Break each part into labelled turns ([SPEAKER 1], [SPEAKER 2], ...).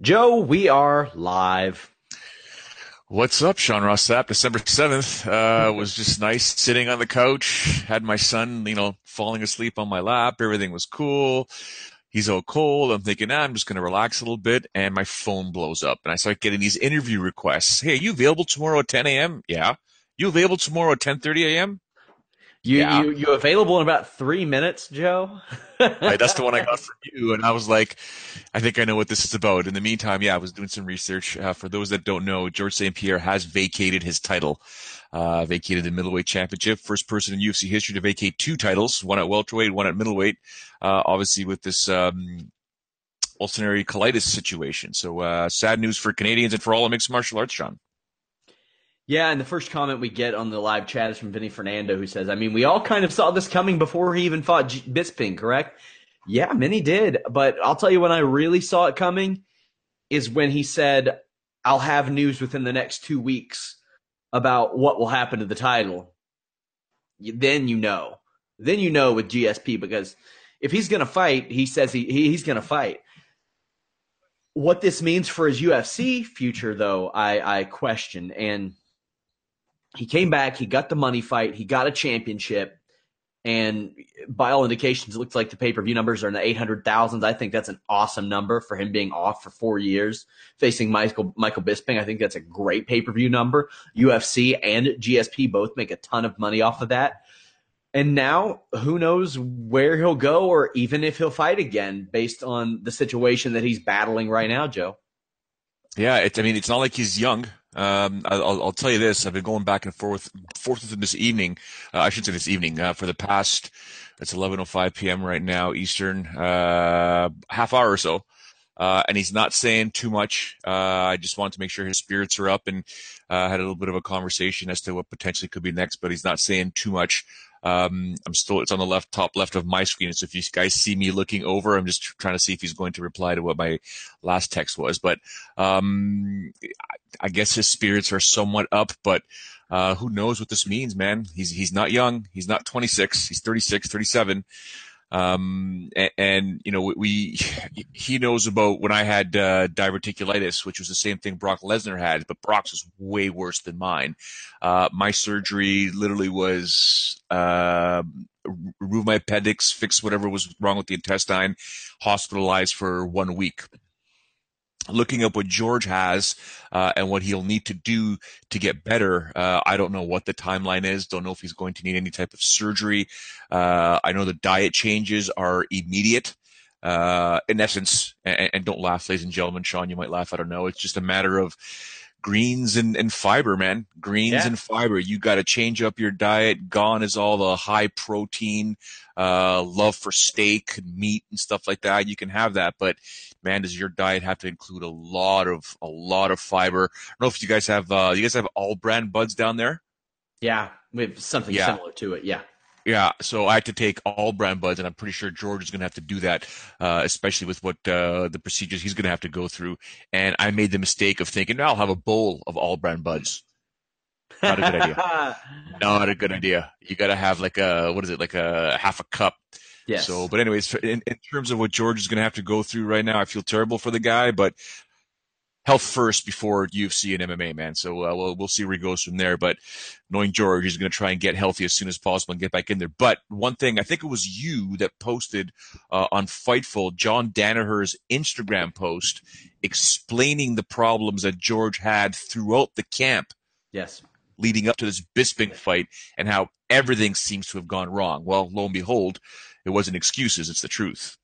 [SPEAKER 1] Joe, we are live.
[SPEAKER 2] What's up, Sean Ross Sapp? December 7th uh, was just nice sitting on the couch, had my son, you know, falling asleep on my lap. Everything was cool. He's all cold. I'm thinking, ah, I'm just going to relax a little bit. And my phone blows up and I start getting these interview requests. Hey, are you available tomorrow at 10 a.m.? Yeah. You available tomorrow at 10:30 a.m.?
[SPEAKER 1] You
[SPEAKER 2] Yeah.
[SPEAKER 1] you you available in about three minutes, Joe?
[SPEAKER 2] Right, that's the one I got from you, and I was like, I think I know what this is about. In the meantime, yeah, I was doing some research. Uh, for those that don't know, George St. Pierre has vacated his title, uh, vacated the middleweight championship. First person in UFC history to vacate two titles, one at welterweight, one at middleweight. Uh, obviously with this um, colitis situation. So uh, sad news for Canadians and for all of mixed martial arts, Sean.
[SPEAKER 1] Yeah, and the first comment we get on the live chat is from Vinny Fernando, who says, "I mean, we all kind of saw this coming before he even fought G- Bisping, correct?" Yeah, many did, but I'll tell you when I really saw it coming is when he said, "I'll have news within the next two weeks about what will happen to the title." Then you know, then you know with GSP because if he's going to fight, he says he, he he's going to fight. What this means for his UFC future, though, I, I question. And he came back, he got the money fight, he got a championship, and by all indications, it looks like the pay per view numbers are in the eight hundred thousands. I think that's an awesome number for him being off for four years, facing Michael Michael Bisping. I think that's a great pay per view number. UFC and GSP both make a ton of money off of that. And now, who knows where he'll go, or even if he'll fight again, based on the situation that he's battling right now, Joe.
[SPEAKER 2] Yeah, it, I mean, it's not like he's young. Um, I'll, I'll tell you this: I've been going back and forth, forth with him this evening. Uh, I should say this evening uh, for the past. It's 11:05 p.m. right now Eastern, uh, half hour or so, uh, and he's not saying too much. Uh, I just wanted to make sure his spirits are up, and uh, had a little bit of a conversation as to what potentially could be next. But he's not saying too much. Um, I'm still, it's on the left, top left of my screen. So if you guys see me looking over, I'm just trying to see if he's going to reply to what my last text was. But, um, I guess his spirits are somewhat up, but, uh, who knows what this means, man? He's, he's not young. He's not 26. He's 36, 37. Um, and, and, you know, we, he knows about when I had, uh, diverticulitis, which was the same thing Brock Lesnar had, but Brock's was way worse than mine. Uh, my surgery literally was, uh, remove my appendix, fix whatever was wrong with the intestine, hospitalized for one week looking up what George has uh, and what he'll need to do to get better. Uh, I don't know what the timeline is. Don't know if he's going to need any type of surgery. Uh, I know the diet changes are immediate. Uh, in essence, and, and don't laugh, ladies and gentlemen. Sean, you might laugh. I don't know. It's just a matter of greens and, and fiber, man. Greens
[SPEAKER 1] Yeah.
[SPEAKER 2] and fiber. You got to change up your diet. Gone is all the high protein, uh, love for steak and meat and stuff like that. You can have that, but man, does your diet have to include a lot of a lot of fiber? I don't know if you guys have uh, you guys have All-Bran Buds down there.
[SPEAKER 1] Yeah, we have something
[SPEAKER 2] Yeah.
[SPEAKER 1] similar to it. Yeah.
[SPEAKER 2] Yeah, so I had to take All-Bran Buds, and I'm pretty sure George is going to have to do that, uh, especially with what uh, the procedures he's going to have to go through. And I made the mistake of thinking, no, I'll have a bowl of All-Bran Buds. Not a good idea. Not a good idea. You got to have like a what is it, like a half a cup.
[SPEAKER 1] Yes.
[SPEAKER 2] So, but anyways, in, in terms of what George is going to have to go through right now, I feel terrible for the guy, but health first before UFC and MMA, man. So uh, we'll we'll see where he goes from there. But knowing George, he's going to try and get healthy as soon as possible and get back in there. But one thing, I think it was you that posted uh, on Fightful John Danaher's Instagram post explaining the problems that George had throughout the camp.
[SPEAKER 1] Yes.
[SPEAKER 2] Leading up to this Bisping fight and how everything seems to have gone wrong. Well, lo and behold, it wasn't excuses; it's the truth.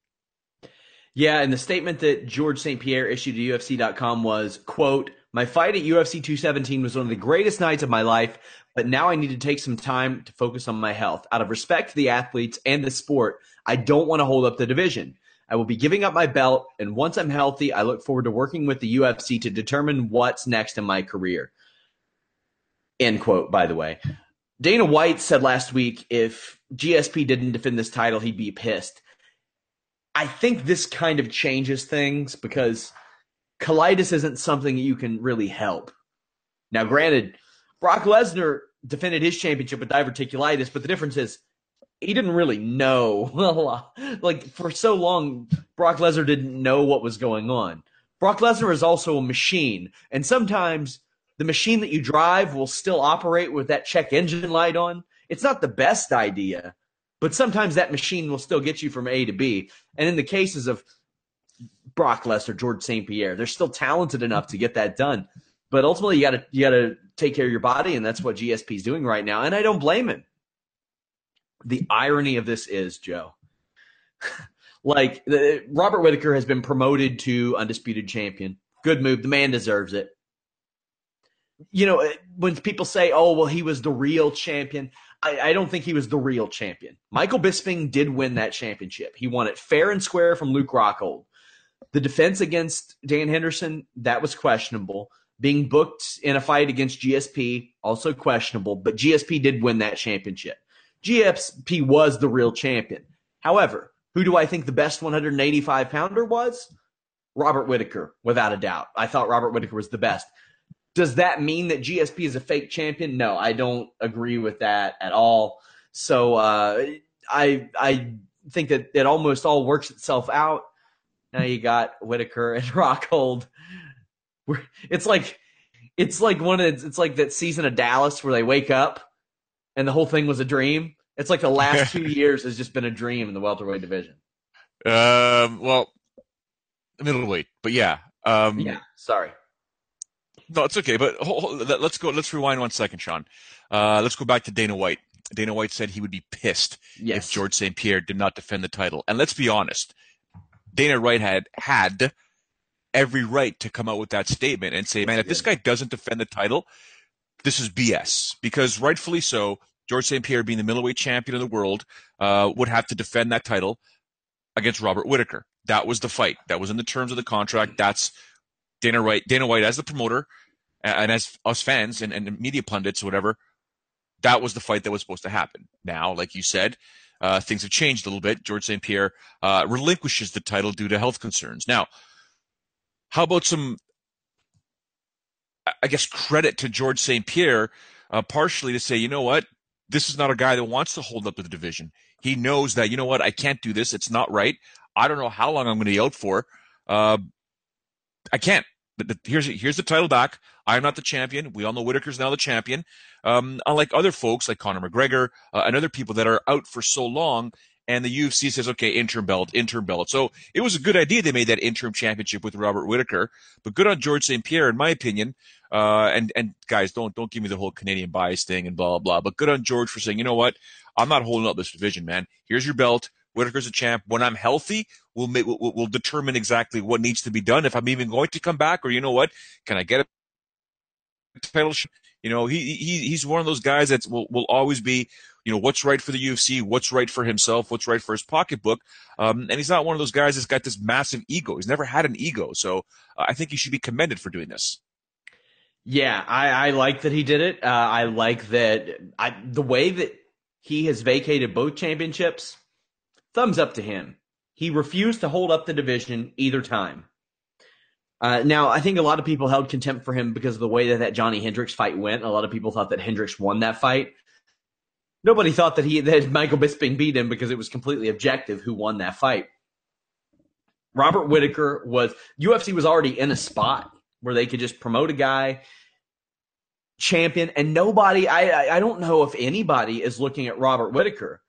[SPEAKER 1] Yeah, and the statement that George St. Pierre issued to UFC.com was, quote, my fight at UFC 217 was one of the greatest nights of my life, but now I need to take some time to focus on my health. Out of respect to the athletes and the sport, I don't want to hold up the division. I will be giving up my belt, and once I'm healthy, I look forward to working with the UFC to determine what's next in my career. End quote, by the way. Dana White said last week if GSP didn't defend this title, he'd be pissed. I think this kind of changes things because colitis isn't something you can really help. Now, granted, Brock Lesnar defended his championship with diverticulitis, but the difference is he didn't really know. like for so long, Brock Lesnar didn't know what was going on. Brock Lesnar is also a machine, and sometimes the machine that you drive will still operate with that check engine light on. It's not the best idea, but sometimes that machine will still get you from A to B. And in the cases of Brock Lesnar, George St. Pierre, they're still talented enough to get that done. But ultimately, you got to you got to take care of your body, and that's what GSP is doing right now. And I don't blame him. The irony of this is, Joe, like the, Robert Whitaker has been promoted to undisputed champion. Good move. The man deserves it. You know, when people say, "Oh, well, he was the real champion," I, I, don't think he was the real champion. Michael Bisping did win that championship. He won it fair and square from Luke Rockhold. The defense against Dan Henderson, that was questionable. Being booked in a fight against GSP, also questionable, but GSP did win that championship. GSP was the real champion. However, who do I think the best 185 pounder was? Robert Whitaker, without a doubt. I thought Robert Whitaker was the best. Does that mean that GSP is a fake champion? No, I don't agree with that at all. So uh, I I think that it almost all works itself out. Now you got Whitaker and Rockhold. It's like it's like one of it's like that season of Dallas where they wake up and the whole thing was a dream. It's like the last two years has just been a dream in the welterweight division.
[SPEAKER 2] Um, well, middleweight, but yeah. Um,
[SPEAKER 1] yeah. Sorry.
[SPEAKER 2] No, it's okay. But let's go. Let's rewind one second, Sean. Uh, let's go back to Dana White. Dana White said he would be pissed
[SPEAKER 1] yes.
[SPEAKER 2] if George St. Pierre did not defend the title. And let's be honest, Dana White had had every right to come out with that statement and say, "Man, if this guy doesn't defend the title, this is BS." Because rightfully so, George St. Pierre, being the middleweight champion of the world, uh, would have to defend that title against Robert Whitaker. That was the fight. That was in the terms of the contract. That's Dana White, Dana White as the promoter, and as us fans and, and media pundits whatever, that was the fight that was supposed to happen. Now, like you said, uh, things have changed a little bit. George St. Pierre uh, relinquishes the title due to health concerns. Now, how about some, I guess, credit to George St. Pierre, uh, partially to say, you know what, this is not a guy that wants to hold up the division. He knows that, you know what, I can't do this. It's not right. I don't know how long I'm going to be out for. Uh, I can't here's here's the title back. I'm not the champion. We all know Whitaker's now the champion. Um, unlike other folks like Conor McGregor uh, and other people that are out for so long, and the UFC says, okay, interim belt, interim belt. So it was a good idea they made that interim championship with Robert Whitaker, but good on George St. Pierre, in my opinion. Uh, and and guys, don't don't give me the whole Canadian bias thing and blah blah blah. But good on George for saying, you know what, I'm not holding up this division, man. Here's your belt. Whitaker's a champ. When I'm healthy, we'll make, we'll, we'll determine exactly what needs to be done. If I'm even going to come back, or you know what, can I get a title? You know, he, he he's one of those guys that will will always be, you know, what's right for the UFC, what's right for himself, what's right for his pocketbook. Um, and he's not one of those guys that's got this massive ego. He's never had an ego, so uh, I think he should be commended for doing this.
[SPEAKER 1] Yeah, I, I like that he did it. Uh, I like that I, the way that he has vacated both championships. Thumbs up to him. He refused to hold up the division either time. Uh, now, I think a lot of people held contempt for him because of the way that that Johnny Hendricks fight went. A lot of people thought that Hendricks won that fight. Nobody thought that he that Michael Bisping beat him because it was completely objective who won that fight. Robert Whitaker was UFC was already in a spot where they could just promote a guy champion and nobody I I don't know if anybody is looking at Robert Whitaker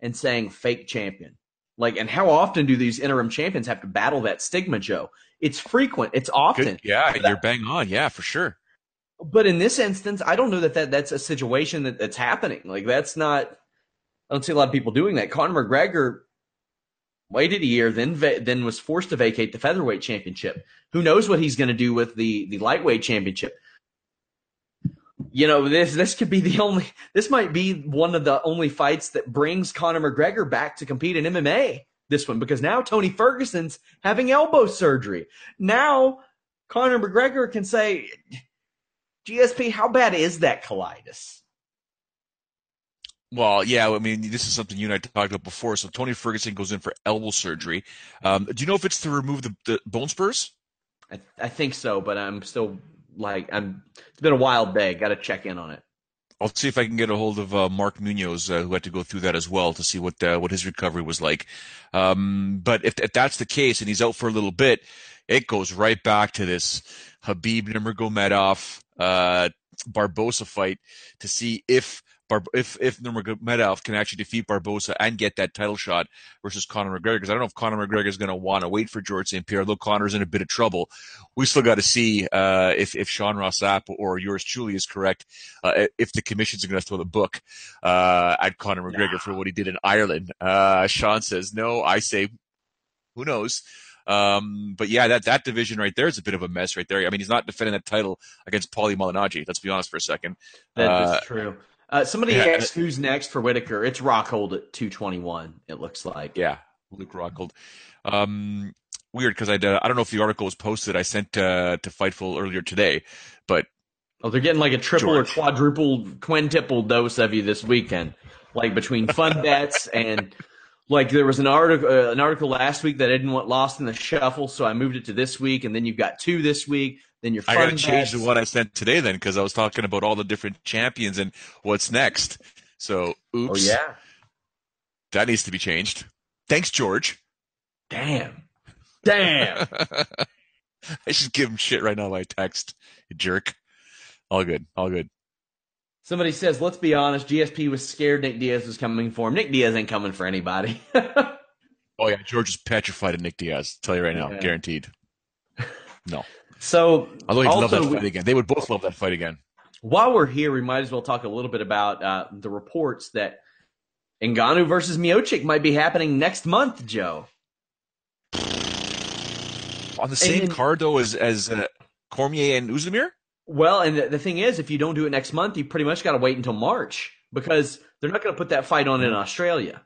[SPEAKER 1] and saying fake champion. Like and how often do these interim champions have to battle that stigma, Joe? It's frequent. It's often.
[SPEAKER 2] Good. Yeah, you're bang on. Yeah, for sure.
[SPEAKER 1] But in this instance, I don't know that, that that's a situation that, that's happening. Like that's not. I don't see a lot of people doing that. Conor McGregor waited a year, then then was forced to vacate the featherweight championship. Who knows what he's going to do with the the lightweight championship? You know, this this could be the only. This might be one of the only fights that brings Conor McGregor back to compete in MMA. This one because now Tony Ferguson's having elbow surgery. Now Conor McGregor can say, "GSP, how bad is that colitis?"
[SPEAKER 2] Well, yeah, I mean, this is something you and I talked about before. So Tony Ferguson goes in for elbow surgery. Um, do you know if it's to remove the, the bone spurs?
[SPEAKER 1] I, I, think so, but I'm still like I'm. It's been a wild day. Got to check in on it.
[SPEAKER 2] I'll see if I can get a hold of uh, Mark Munoz, uh, who had to go through that as well, to see what uh, what his recovery was like. Um, but if, if that's the case and he's out for a little bit, it goes right back to this Khabib Nurmagomedov uh, Barbosa fight to see if Bar- if if Nurmagomedov can actually defeat Barbosa and get that title shot versus Conor McGregor, because I don't know if Conor McGregor is going to want to wait for George St. Pierre. Though Conor's in a bit of trouble, we still got to see uh, if if Sean Ross Sapp or yours truly is correct. Uh, if the commissions are going to throw the book uh, at Conor McGregor nah. for what he did in Ireland, uh, Sean says no. I say, who knows? Um, but yeah, that, that division right there is a bit of a mess right there. I mean, he's not defending that title against Paulie Malignaggi. Let's be honest for a second.
[SPEAKER 1] That is uh, true. Uh, somebody yeah. asked who's next for Whitaker. It's Rockhold at 221, it looks like.
[SPEAKER 2] Yeah, Luke Rockhold. Um, weird because I, uh, I don't know if the article was posted. I sent uh, to Fightful earlier today, but.
[SPEAKER 1] Oh, they're getting like a triple George. or quadruple, quintuple dose of you this weekend. Like between fun bets and like there was an article uh, an article last week that I didn't want lost in the shuffle, so I moved it to this week, and then you've got two this week. Then your
[SPEAKER 2] I got to change the one I sent today then because I was talking about all the different champions and what's next. So, oh, oops.
[SPEAKER 1] Oh yeah,
[SPEAKER 2] that needs to be changed. Thanks, George.
[SPEAKER 1] Damn, damn.
[SPEAKER 2] I should give him shit right now by text. You jerk. All good. All good.
[SPEAKER 1] Somebody says, let's be honest, GSP was scared Nick Diaz was coming for him. Nick Diaz ain't coming for anybody.
[SPEAKER 2] oh yeah, George is petrified of Nick Diaz. I'll tell you right now, yeah. guaranteed. No.
[SPEAKER 1] So,
[SPEAKER 2] although he'd love that fight again, they would both love that fight again.
[SPEAKER 1] While we're here, we might as well talk a little bit about uh, the reports that Ngannou versus Miocic might be happening next month, Joe.
[SPEAKER 2] On the same and, card though as as uh, Cormier and Ozdemir.
[SPEAKER 1] Well, and the, the, thing is, if you don't do it next month, you pretty much got to wait until March because they're not going to put that fight on in Australia.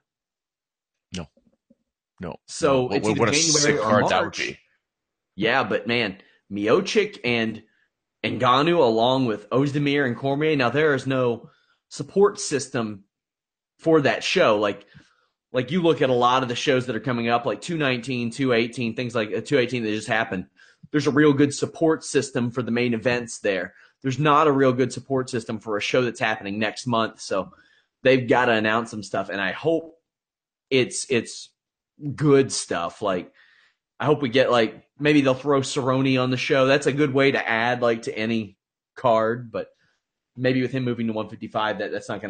[SPEAKER 2] No, no.
[SPEAKER 1] So
[SPEAKER 2] no.
[SPEAKER 1] it's
[SPEAKER 2] what,
[SPEAKER 1] either
[SPEAKER 2] what
[SPEAKER 1] January or March. Yeah, but man, Miocic and Ngannou along with Ozdemir and Cormier. Now there is no support system for that show. Like like you look at a lot of the shows that are coming up, like 219, 218, things like uh, 218 that just happened. There's a real good support system for the main events there. There's not a real good support system for a show that's happening next month. So they've got to announce some stuff, and I hope it's it's good stuff. Like I hope we get like maybe they'll throw Cerrone on the show. That's a good way to add like to any card, but maybe with him moving to 155, that, that's not going to.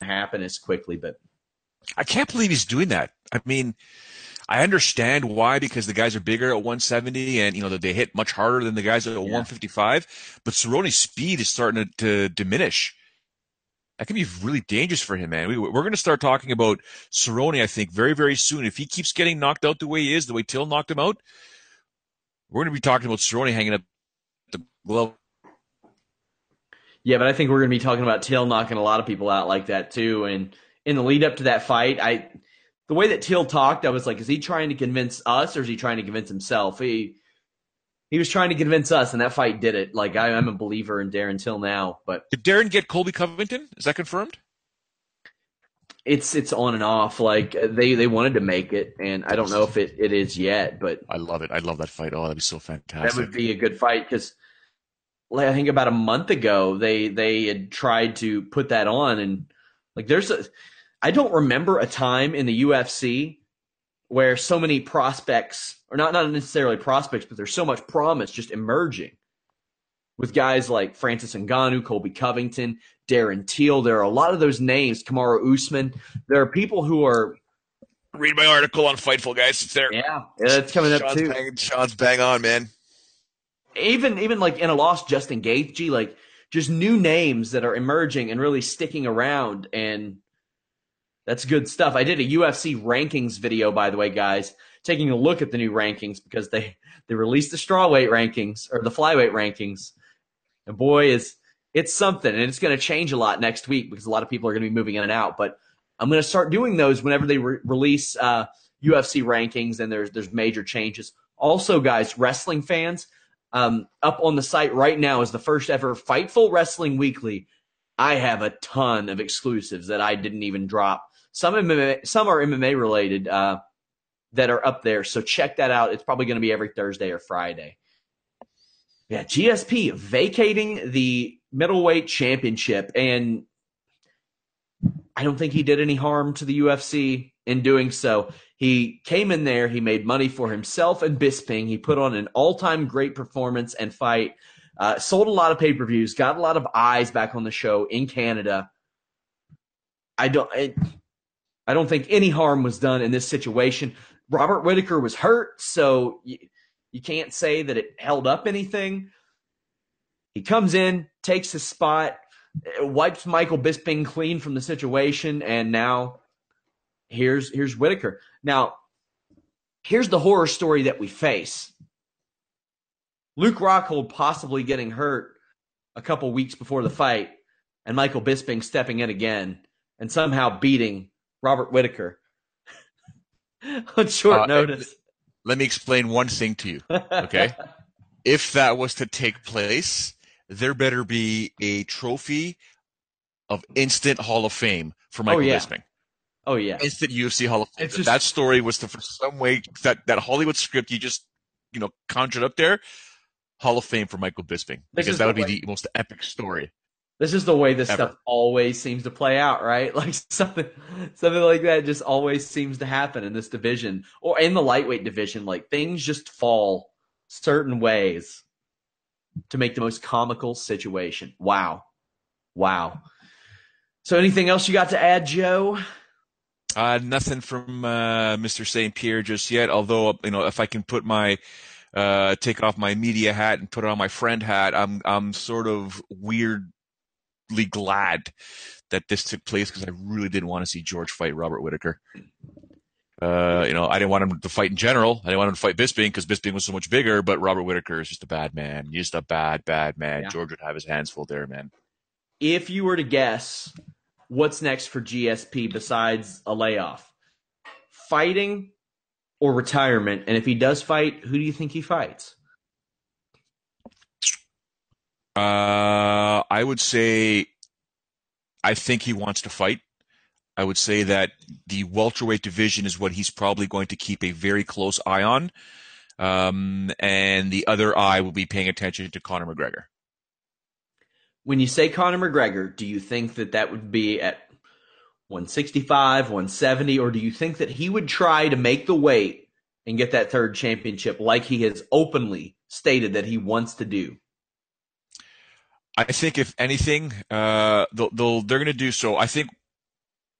[SPEAKER 1] happen as quickly. But
[SPEAKER 2] I can't believe he's doing that. I mean, I understand why because the guys are bigger at 170 and you know that they hit much harder than the guys at yeah. 155. But Cerrone's speed is starting to, to, diminish. That can be really dangerous for him, man. We, are going to start talking about Cerrone, I think, very very soon. If he keeps getting knocked out the way he is, the way Till knocked him out, we're going to be talking about Cerrone hanging up the glove
[SPEAKER 1] yeah, but I think we're going to be talking about Till knocking a lot of people out like that too. And in the lead up to that fight, I the way that Till talked, I was like, is he trying to convince us or is he trying to convince himself? He he was trying to convince us, and that fight did it. Like I, am a believer in Darren Till now. But
[SPEAKER 2] did Darren get Colby Covington? Is that confirmed?
[SPEAKER 1] It's it's on and off. Like they they wanted to make it, and I don't know if it, it is yet. But
[SPEAKER 2] I love it. I love that fight. Oh, that'd be so fantastic.
[SPEAKER 1] That would be a good fight because I think about a month ago they they had tried to put that on and like there's a I don't remember a time in the UFC where so many prospects or not not necessarily prospects but there's so much promise just emerging with guys like Francis Ngannou, Colby Covington, Darren Till. There are a lot of those names, Kamaru Usman. There are people who are
[SPEAKER 2] read my article on Fightful, guys. It's there.
[SPEAKER 1] Yeah, it's coming up
[SPEAKER 2] Sean's
[SPEAKER 1] too.
[SPEAKER 2] Bang, Sean's bang on, man
[SPEAKER 1] even even like in a lost Justin Gaethje, like just new names that are emerging and really sticking around, and that's good stuff. I did a UFC rankings video, by the way, guys, taking a look at the new rankings because they they released the strawweight rankings or the flyweight rankings, and boy, is it's something, and it's going to change a lot next week because a lot of people are going to be moving in and out. But I'm going to start doing those whenever they re- release uh, UFC rankings, and there's there's major changes. Also, guys, wrestling fans um, up on the site right now is the first ever Fightful Wrestling Weekly. I have a ton of exclusives that I didn't even drop. Some MMA, some are MMA related uh, that are up there. So check that out. It's probably going to be every Thursday or Friday. Yeah, GSP vacating the middleweight championship, and I don't think he did any harm to the UFC in doing so. He came in there, he made money for himself and Bisping. He put on an all time great performance and fight, uh, sold a lot of pay per views, got a lot of eyes back on the show in Canada. I don't, I, I don't think any harm was done in this situation. Robert Whitaker was hurt, so you, you can't say that it held up anything. He comes in, takes his spot, wipes Michael Bisping clean from the situation, and now here's here's Whitaker. Now, here's the horror story that we face. Luke Rockhold possibly getting hurt a couple weeks before the fight, and Michael Bisping stepping in again and somehow beating Robert Whitaker on short uh, notice.
[SPEAKER 2] Let me explain one thing to you, okay? if that was to take place, there better be a trophy of instant Hall of Fame for Michael oh, yeah. Bisping.
[SPEAKER 1] Oh yeah,
[SPEAKER 2] instant UFC Hall of Fame. Just, that story was to for some way that that Hollywood script you just you know conjured up there. Hall of Fame for Michael Bisping because that would be the most epic story.
[SPEAKER 1] This is the way this ever. stuff always seems to play out, right? Like something, something like that just always seems to happen in this division or in the lightweight division. Like things just fall certain ways to make the most comical situation. Wow, wow. So, anything else you got to add, Joe?
[SPEAKER 2] Uh, nothing from uh, Mr. St. Pierre just yet. Although you know, if I can put my uh, take off my media hat and put on my friend hat, I'm I'm sort of weirdly glad that this took place because I really didn't want to see George fight Robert Whitaker. Uh, you know, I didn't want him to fight in general. I didn't want him to fight Bisping because Bisping was so much bigger. But Robert Whitaker is just a bad man. He's just a bad, bad man. Yeah. George would have his hands full there, man.
[SPEAKER 1] If you were to guess what's next for GSP besides a layoff? Fighting or retirement? And if he does fight, who do you think he fights?
[SPEAKER 2] Uh, I would say I think he wants to fight. I would say that the welterweight division is what he's probably going to keep a very close eye on. Um, and the other eye will be paying attention to Conor McGregor.
[SPEAKER 1] When you say Conor McGregor, do you think that that would be at 165, 170, or do you think that he would try to make the weight and get that third championship like he has openly stated that he wants to do?
[SPEAKER 2] I think if anything, uh, they'll, they'll they're going to do so. I think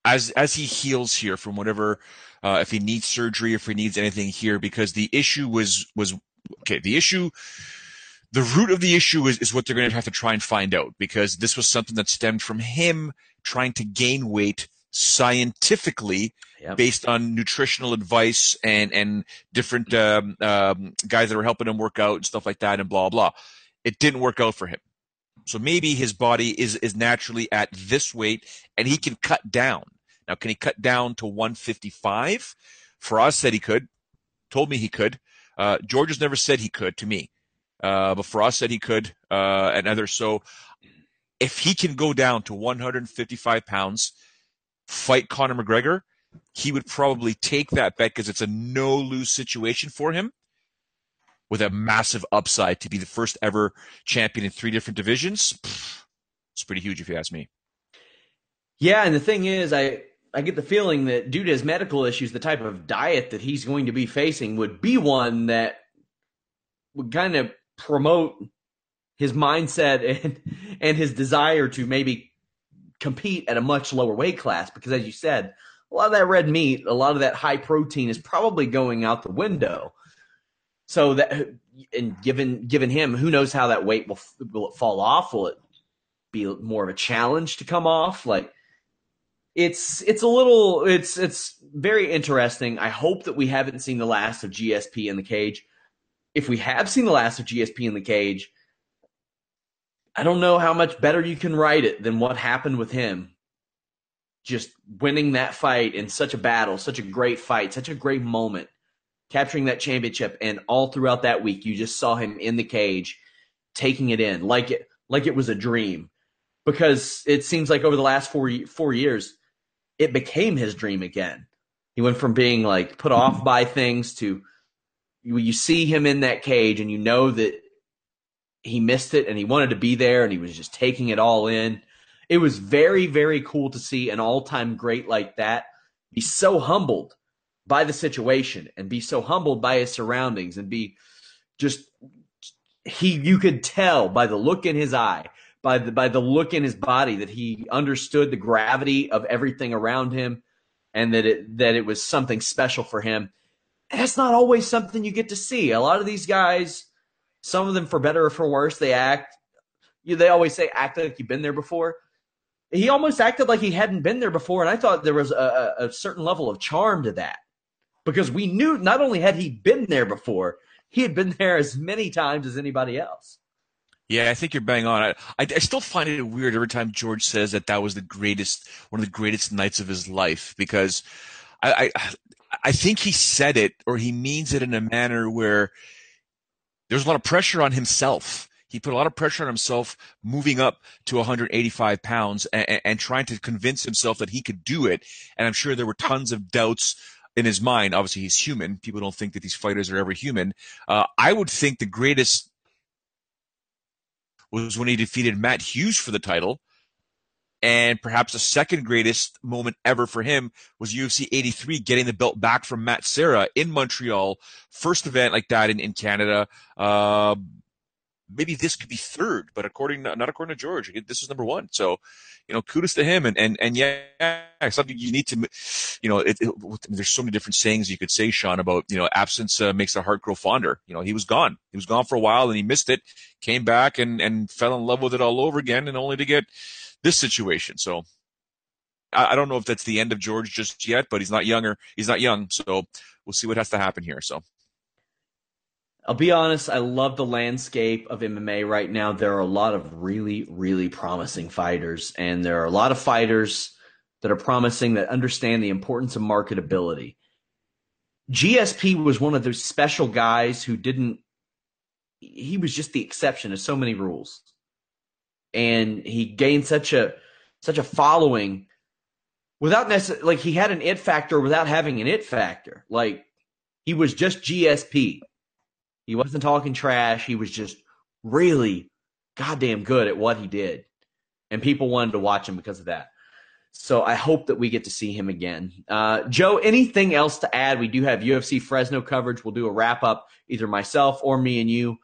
[SPEAKER 2] as as he heals here from whatever, uh, if he needs surgery, if he needs anything here, because the issue was was okay. The issue, the root of the issue is is what they're going to have to try and find out because this was something that stemmed from him trying to gain weight scientifically yep. based on nutritional advice and and different um, um, guys that were helping him work out and stuff like that and blah blah. It didn't work out for him. So maybe his body is is naturally at this weight and he can cut down. Now, can he cut down to 155? Firas said he could. Told me he could. Uh, George has never said he could to me, uh, but Firas said he could, uh, and others. So if he can go down to 155 pounds, fight Conor McGregor, he would probably take that bet because it's a no lose situation for him with a massive upside to be the first ever champion in three different divisions. It's pretty huge if you ask me.
[SPEAKER 1] Yeah, and the thing is, I I get the feeling that due to his medical issues, the type of diet that he's going to be facing would be one that would kind of promote his mindset and and his desire to maybe compete at a much lower weight class because as you said a lot of that red meat a lot of that high protein is probably going out the window. So that and given given him who knows how that weight will will it fall off? Will it be more of a challenge to come off? Like it's it's a little it's it's very interesting. I hope that we haven't seen the last of gsp in the cage if we have seen the last of gsp in the cage I don't know how much better you can write it than what happened with him. Just winning that fight in such a battle, such a great fight, such a great moment, capturing that championship, and all throughout that week, you just saw him in the cage, taking it in like it like it was a dream. Because it seems like over the last four four years, it became his dream again. He went from being like put off by things to you, you see him in that cage, and you know that he missed it and he wanted to be there and he was just taking it all in. It was very, very cool to see an all time great like that be so humbled by the situation and be so humbled by his surroundings and be just he you could tell by the look in his eye by the by the look in his body that he understood the gravity of everything around him and that it that it was something special for him that's not always something you get to see a lot of these guys some of them, for better or for worse, they act. You, they always say act like you've been there before. He almost acted like he hadn't been there before, and I thought there was a, a certain level of charm to that because we knew not only had he been there before, he had been there as many times as anybody else.
[SPEAKER 2] Yeah, I think you're bang on. I, I, I, still find it weird every time George says that that was the greatest, one of the greatest nights of his life because I, I, I think he said it or he means it in a manner where there's a lot of pressure on himself. He put a lot of pressure on himself moving up to 185 pounds and, and trying to convince himself that he could do it. And I'm sure there were tons of doubts in his mind. Obviously, he's human. People don't think that these fighters are ever human. Uh, I would think the greatest was when he defeated Matt Hughes for the title. And perhaps the second greatest moment ever for him was UFC 83 getting the belt back from Matt Serra in Montreal. First event like that in, in Canada. Uh, maybe this could be third, but according not according to George, this is number one. So, you know, kudos to him. And and and yeah, something you need to, you know, it, it, there's so many different sayings you could say, Sean, about you know, absence uh, makes the heart grow fonder. You know, he was gone. He was gone for a while, and he missed it. Came back and and fell in love with it all over again, and only to get this situation. So I, I don't know if that's the end of George just yet, but he's not younger. He's not young, so we'll see what has to happen here. So.
[SPEAKER 1] I'll be honest, I love the landscape of MMA right now. There are a lot of really, really promising fighters, and there are a lot of fighters that are promising that understand the importance of marketability. GSP was one of those special guys who didn't, he was just the exception to so many rules and he gained such a such a following without necessarily like he had an it factor without having an it factor. Like he was just GSP. He wasn't talking trash. He was just really goddamn good at what he did. And people wanted to watch him because of that. So I hope that we get to see him again. Uh, Joe, anything else to add? We do have UFC Fresno coverage. We'll do a wrap up, either myself or me and you,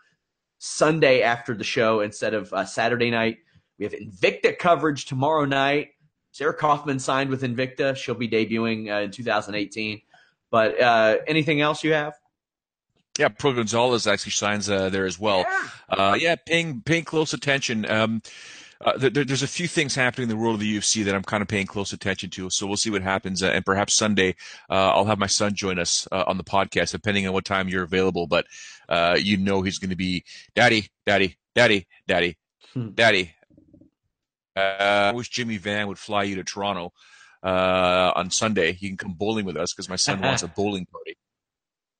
[SPEAKER 1] Sunday after the show instead of uh, Saturday night. We have Invicta coverage tomorrow night. Sarah Kaufman signed with Invicta. She'll be debuting uh, in 2018. But uh, anything else you have?
[SPEAKER 2] Yeah, Pearl Gonzalez actually signs uh, there as well. Yeah, uh, yeah paying paying close attention. Um, uh, there, there's a few things happening in the world of the UFC that I'm kind of paying close attention to. So we'll see what happens. Uh, and perhaps Sunday, uh, I'll have my son join us uh, on the podcast, depending on what time you're available. But uh, you know he's going to be, Daddy, Daddy, Daddy, Daddy, hmm. Daddy. Uh, I wish Jimmy Van would fly you to Toronto on Sunday. He can come bowling with us because my son wants a bowling party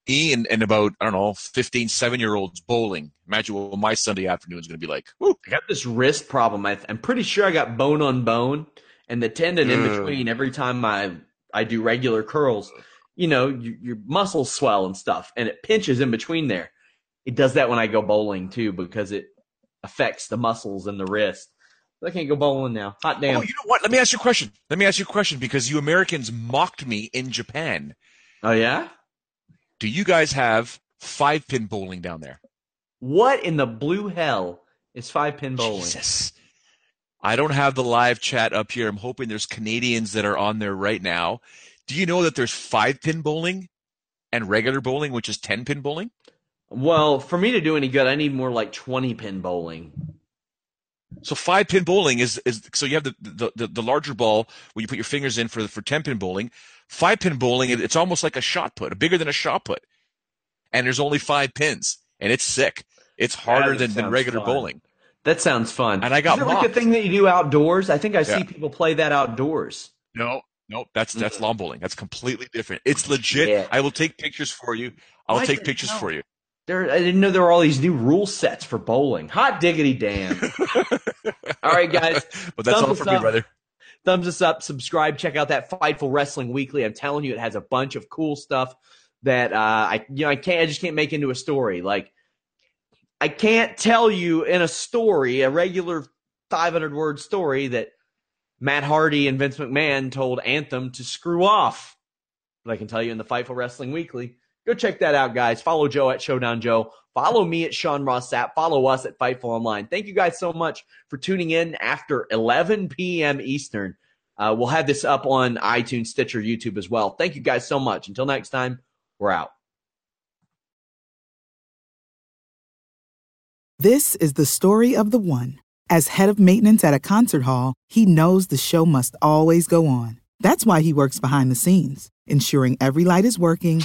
[SPEAKER 2] me and, and about, I don't know, 15, seven year olds bowling. Imagine what my Sunday afternoon is going to be like.
[SPEAKER 1] Woo. I got this wrist problem. I, am pretty sure I got bone on bone and the tendon in mm. between every time I, I do regular curls. You know, you, your muscles swell and stuff and it pinches in between there. It does that when I go bowling too because it affects the muscles in the wrist. I can't go bowling now. Hot damn.
[SPEAKER 2] Oh, you know what? Let me ask you a question. Let me ask you a question because you Americans mocked me in Japan.
[SPEAKER 1] Oh yeah?
[SPEAKER 2] Do you guys have five pin bowling down there?
[SPEAKER 1] What in the blue hell is five pin bowling?
[SPEAKER 2] Jesus. I don't have the live chat up here. I'm hoping there's Canadians that are on there right now. Do you know that there's five pin bowling and regular bowling, which is 10 pin bowling?
[SPEAKER 1] Well, for me to do any good, I need more like 20 pin bowling.
[SPEAKER 2] So five pin bowling is, is so you have the, the, the, the larger ball where you put your fingers in for, for 10 pin bowling. Five pin bowling, it's almost like a shot put, bigger than a shot put. And there's only five pins, and it's sick. It's harder than, than regular
[SPEAKER 1] fun.
[SPEAKER 2] bowling.
[SPEAKER 1] That sounds fun.
[SPEAKER 2] And I got
[SPEAKER 1] Is like a thing that you do outdoors. I think I see yeah. people play that outdoors.
[SPEAKER 2] No, no, that's that's mm-hmm. lawn bowling. That's completely different. It's legit. Yeah. I will take pictures for you. I'll Why take pictures for you.
[SPEAKER 1] There, I didn't know there were all these new rule sets for bowling. Hot diggity damn! all right, guys.
[SPEAKER 2] But that's all for me, brother
[SPEAKER 1] thumbs us up, subscribe, check out that Fightful Wrestling Weekly. I'm telling you, it has a bunch of cool stuff that uh, I you know I can't I just can't make into a story. Like I can't tell you in a story, a regular 500 word story that Matt Hardy and Vince McMahon told Anthem to screw off. But I can tell you in the Fightful Wrestling Weekly. Go check that out, guys. Follow Joe at Showdown Joe. Follow me at Sean Ross Sapp. Follow us at Fightful Online. Thank you guys so much for tuning in after 11 p.m. Eastern. Uh, we'll have this up on iTunes, Stitcher, YouTube as well. Thank you guys so much. Until next time, we're out.
[SPEAKER 3] This is the story of the one. As head of maintenance at a concert hall, he knows the show must always go on. That's why he works behind the scenes, ensuring every light is working,